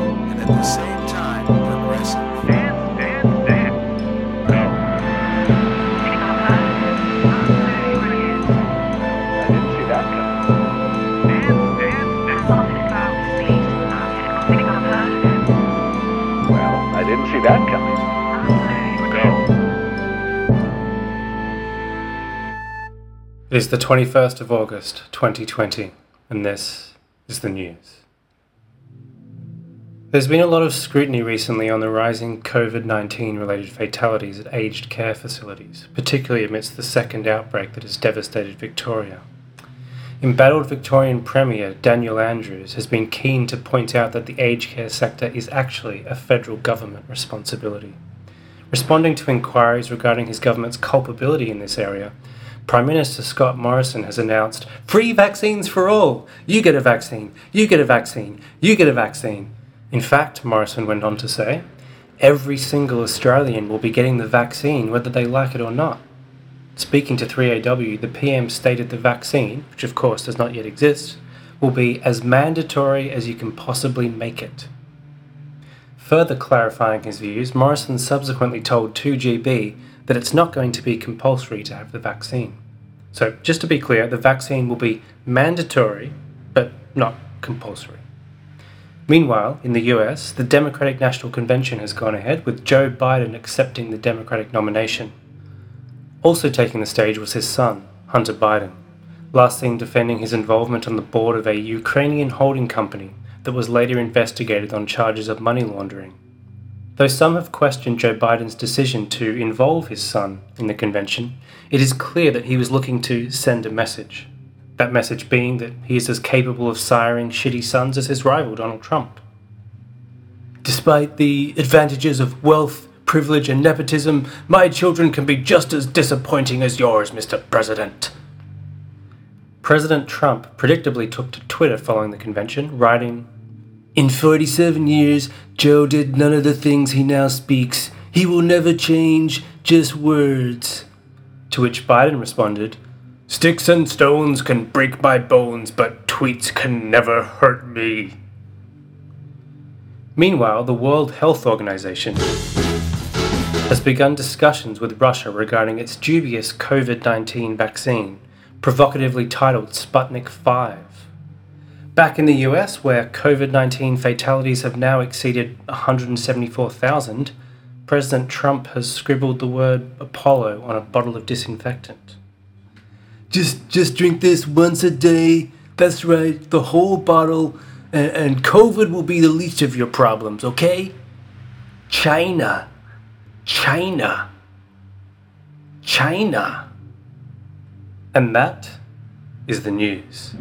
classic and at the same time progressive. Dance, dance, dance. No. I didn't see that coming. Dance, dance, dance. Well, I didn't see that coming. It is the 21st of August 2020, and this is the news. There's been a lot of scrutiny recently on the rising COVID 19 related fatalities at aged care facilities, particularly amidst the second outbreak that has devastated Victoria. Embattled Victorian Premier Daniel Andrews has been keen to point out that the aged care sector is actually a federal government responsibility. Responding to inquiries regarding his government's culpability in this area, Prime Minister Scott Morrison has announced free vaccines for all. You get a vaccine, you get a vaccine, you get a vaccine. In fact, Morrison went on to say, every single Australian will be getting the vaccine whether they like it or not. Speaking to 3AW, the PM stated the vaccine, which of course does not yet exist, will be as mandatory as you can possibly make it. Further clarifying his views, Morrison subsequently told 2GB that it's not going to be compulsory to have the vaccine. So, just to be clear, the vaccine will be mandatory, but not compulsory. Meanwhile, in the US, the Democratic National Convention has gone ahead with Joe Biden accepting the Democratic nomination. Also taking the stage was his son, Hunter Biden, last seen defending his involvement on the board of a Ukrainian holding company that was later investigated on charges of money laundering. Though some have questioned Joe Biden's decision to involve his son in the convention, it is clear that he was looking to send a message. That message being that he is as capable of siring shitty sons as his rival Donald Trump. Despite the advantages of wealth, privilege, and nepotism, my children can be just as disappointing as yours, Mr. President. President Trump predictably took to Twitter following the convention, writing, in 47 years, Joe did none of the things he now speaks. He will never change, just words. To which Biden responded, Sticks and stones can break my bones, but tweets can never hurt me. Meanwhile, the World Health Organization has begun discussions with Russia regarding its dubious COVID 19 vaccine, provocatively titled Sputnik 5. Back in the US, where COVID 19 fatalities have now exceeded 174,000, President Trump has scribbled the word Apollo on a bottle of disinfectant. Just, just drink this once a day. That's right, the whole bottle, and, and COVID will be the least of your problems, okay? China. China. China. And that is the news.